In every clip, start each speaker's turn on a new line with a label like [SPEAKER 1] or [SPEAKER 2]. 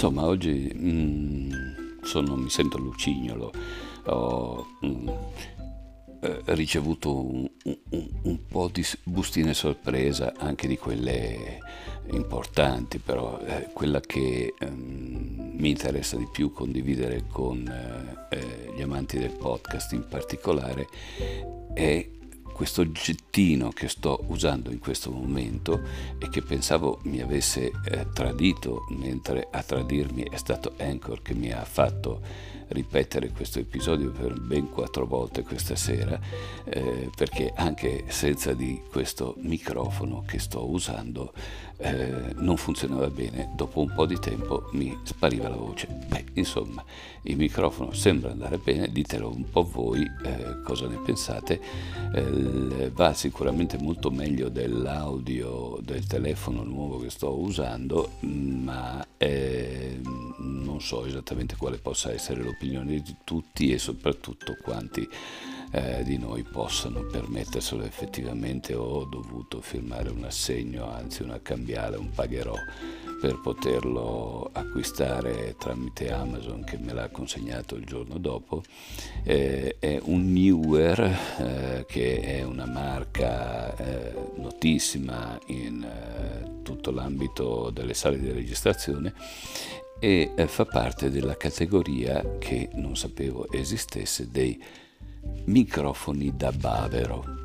[SPEAKER 1] Insomma, oggi mm, sono, mi sento lucignolo, ho mm, eh, ricevuto un, un, un, po' di bustine sorpresa, anche di quelle importanti, però eh, quella che mm, mi interessa di più condividere con eh, eh, gli amanti del podcast in particolare è questo oggettino che sto usando in questo momento e che pensavo mi avesse eh, tradito, mentre a tradirmi è stato Anchor che mi ha fatto ripetere questo episodio per ben quattro volte questa sera, eh, perché anche senza di questo microfono che sto usando eh, non funzionava bene, dopo un po' di tempo mi spariva la voce. Beh, insomma, il microfono sembra andare bene, ditelo un po' voi eh, cosa ne pensate, eh, va sicuramente molto meglio dell'audio del telefono nuovo che sto usando, ma eh, non so esattamente quale possa essere l'opinione di tutti e soprattutto quanti eh, di noi possano permetterselo effettivamente ho dovuto firmare un assegno, anzi una cambiale, un pagherò per poterlo acquistare tramite Amazon che me l'ha consegnato il giorno dopo. Eh, è un Newer eh, che è una marca eh, notissima in eh, tutto l'ambito delle sale di registrazione e eh, fa parte della categoria che non sapevo esistesse dei microfoni da bavero.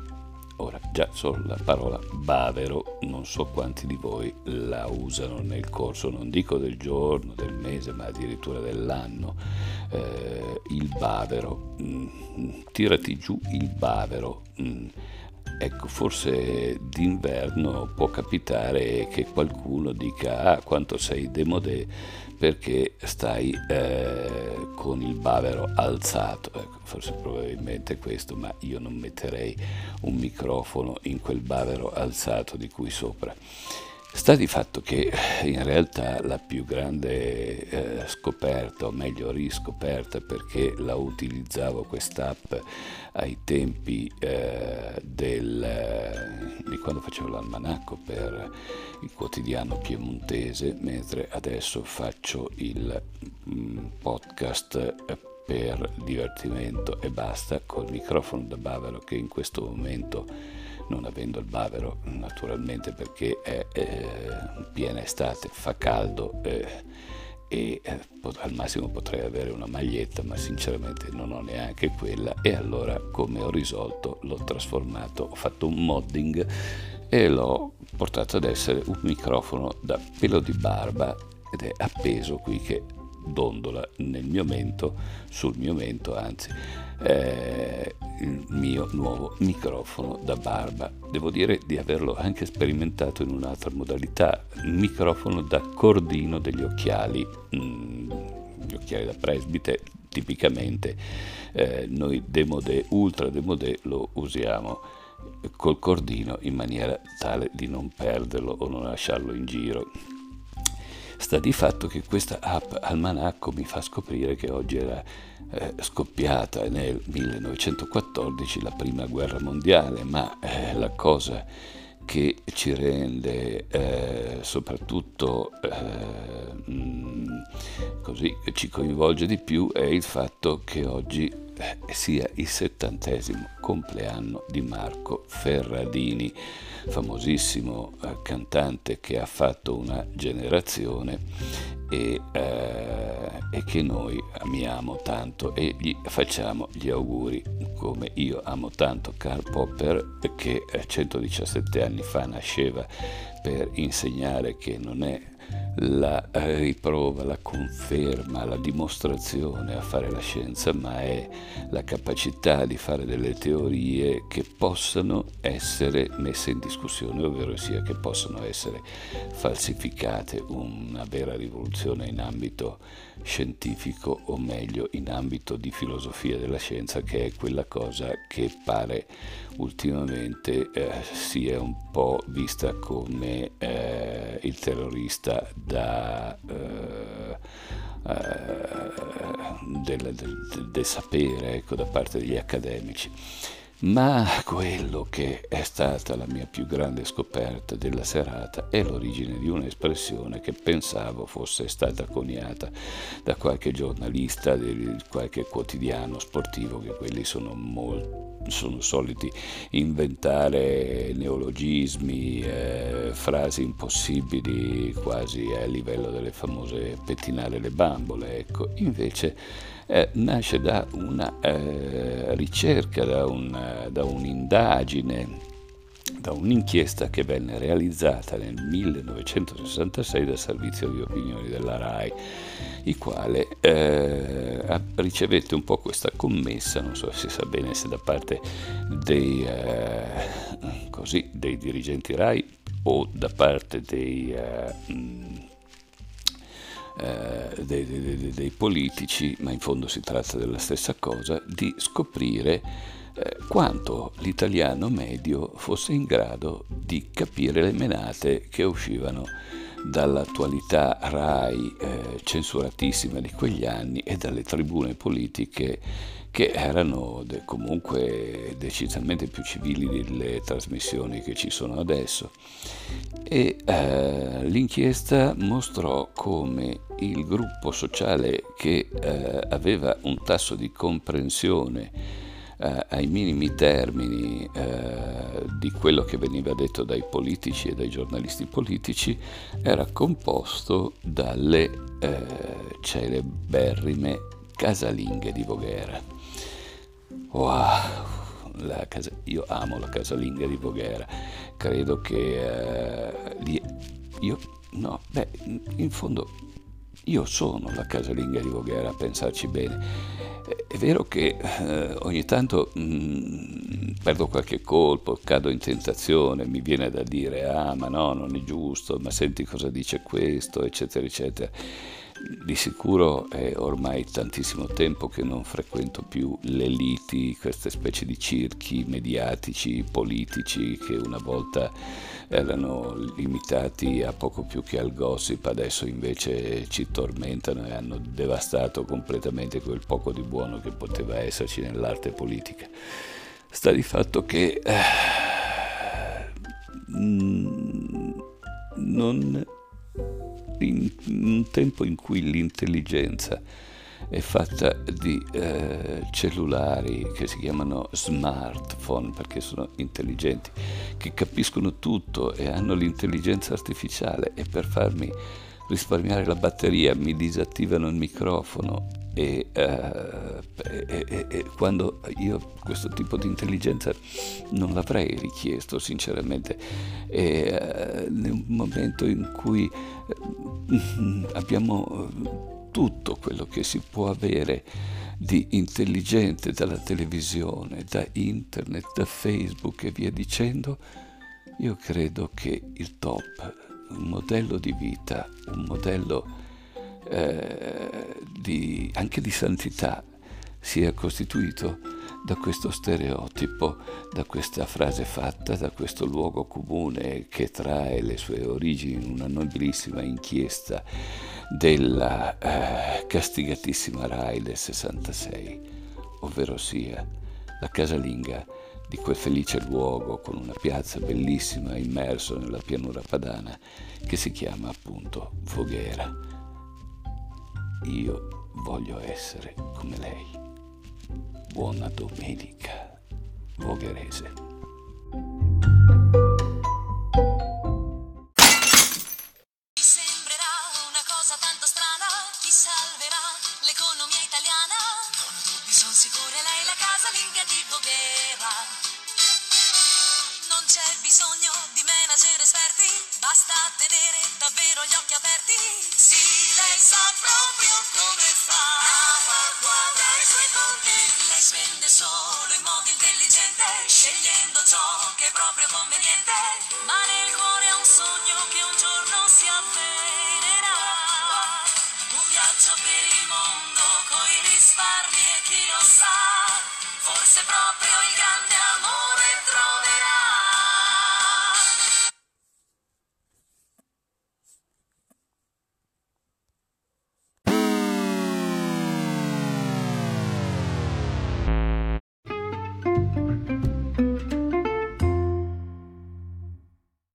[SPEAKER 1] Ora, già solo la parola bavero, non so quanti di voi la usano nel corso, non dico del giorno, del mese, ma addirittura dell'anno. Eh, il bavero, mm, tirati giù il bavero. Mm, ecco, forse d'inverno può capitare che qualcuno dica ah, quanto sei demodé perché stai eh, con il bavero alzato, ecco, forse probabilmente questo, ma io non metterei un microfono in quel bavero alzato di cui sopra. Sta di fatto che in realtà la più grande eh, scoperta, o meglio riscoperta, perché la utilizzavo quest'app ai tempi eh, del, di quando facevo l'almanacco per il quotidiano piemontese, mentre adesso faccio il mm, podcast per divertimento e basta col microfono da bavero che in questo momento non avendo il bavero naturalmente perché è eh, piena estate, fa caldo eh, e eh, al massimo potrei avere una maglietta ma sinceramente non ho neanche quella. E allora come ho risolto l'ho trasformato, ho fatto un modding e l'ho portato ad essere un microfono da pelo di barba ed è appeso qui che dondola nel mio mento, sul mio mento anzi eh, il mio nuovo microfono da barba. Devo dire di averlo anche sperimentato in un'altra modalità, microfono da cordino degli occhiali, mm, gli occhiali da presbite tipicamente eh, noi demode, ultra demode lo usiamo col cordino in maniera tale di non perderlo o non lasciarlo in giro. Sta di fatto che questa app Almanacco mi fa scoprire che oggi era eh, scoppiata nel 1914 la prima guerra mondiale, ma eh, la cosa che ci rende eh, soprattutto eh, mh, così ci coinvolge di più è il fatto che oggi sia il settantesimo compleanno di Marco Ferradini, famosissimo eh, cantante che ha fatto una generazione e, eh, e, che noi amiamo tanto e gli facciamo gli auguri come io amo tanto Karl Popper che 117 anni fa nasceva per insegnare che non è la riprova, la conferma, la dimostrazione a fare la scienza, ma è la capacità di fare delle teorie che possano essere messe in discussione, ovvero sia che possano essere falsificate, una vera rivoluzione in ambito scientifico o meglio in ambito di filosofia della scienza che è quella cosa che pare ultimamente eh, sia un po' vista come eh, il terrorista da, eh, eh del, del, del, sapere ecco, da parte degli accademici. Ma quello che è stata la mia più grande scoperta della serata è l'origine di un'espressione che pensavo fosse stata coniata da qualche giornalista di qualche quotidiano sportivo, che quelli sono molto sono soliti inventare neologismi, eh, frasi impossibili quasi a livello delle famose pettinare le bambole. Ecco. Invece eh, nasce da una eh, ricerca, da, un, da un'indagine da un'inchiesta che venne realizzata nel 1966 dal servizio di opinioni della RAI, il quale eh, ricevette un po' questa commessa, non so se si sa bene se da parte dei, eh, così, dei dirigenti RAI o da parte dei... Eh, eh, dei, dei, dei, politici, ma in fondo si tratta della stessa cosa, di scoprire eh, quanto l'italiano medio fosse in grado di capire le menate che uscivano dall'attualità RAI eh, censuratissima di quegli anni e dalle tribune politiche che erano de- comunque decisamente più civili delle trasmissioni che ci sono adesso. E eh, l'inchiesta mostrò come il gruppo sociale che eh, aveva un tasso di comprensione eh, ai minimi termini eh, di quello che veniva detto dai politici e dai giornalisti politici era composto dalle eh, celeberrime casalinghe di Voghera. Wow! Casa, io amo la casalinga di Voghera, credo che eh, io, no, beh, in fondo io sono la casalinga di Voghera, a pensarci bene è vero che eh, ogni tanto mh, mm, perdo qualche colpo, cado in tentazione, mi viene da dire ah ma no, non è giusto, ma senti cosa dice questo, eccetera, eccetera. Di sicuro è ormai tantissimo tempo che non frequento più le liti, queste specie di circhi mediatici, politici che una volta erano limitati a poco più che al gossip, adesso invece ci tormentano e hanno devastato completamente quel poco di buono che poteva esserci nell'arte politica. Sta di fatto che eh, non in un tempo in cui l'intelligenza è fatta di eh, cellulari che si chiamano smartphone perché sono intelligenti, che capiscono tutto e hanno l'intelligenza artificiale. E per farmi risparmiare la batteria mi disattivano il microfono e, uh, e, e, e, quando io questo tipo di intelligenza non l'avrei richiesto sinceramente. E uh, nel momento in cui uh, abbiamo tutto quello che si può avere di intelligente dalla televisione, da internet, da Facebook e via dicendo, io credo che il top, un modello di vita, un modello eh, di, anche di santità sia costituito da questo stereotipo, da questa frase fatta, da questo luogo comune che trae le sue origini in una nobilissima inchiesta della eh, castigatissima RAI del 66, ovvero sia la casalinga di quel felice luogo con una piazza bellissima immerso nella pianura padana che si chiama appunto Voghera. Io voglio essere come lei.
[SPEAKER 2] buona domenica vogherese.
[SPEAKER 3] Forse proprio il grande amore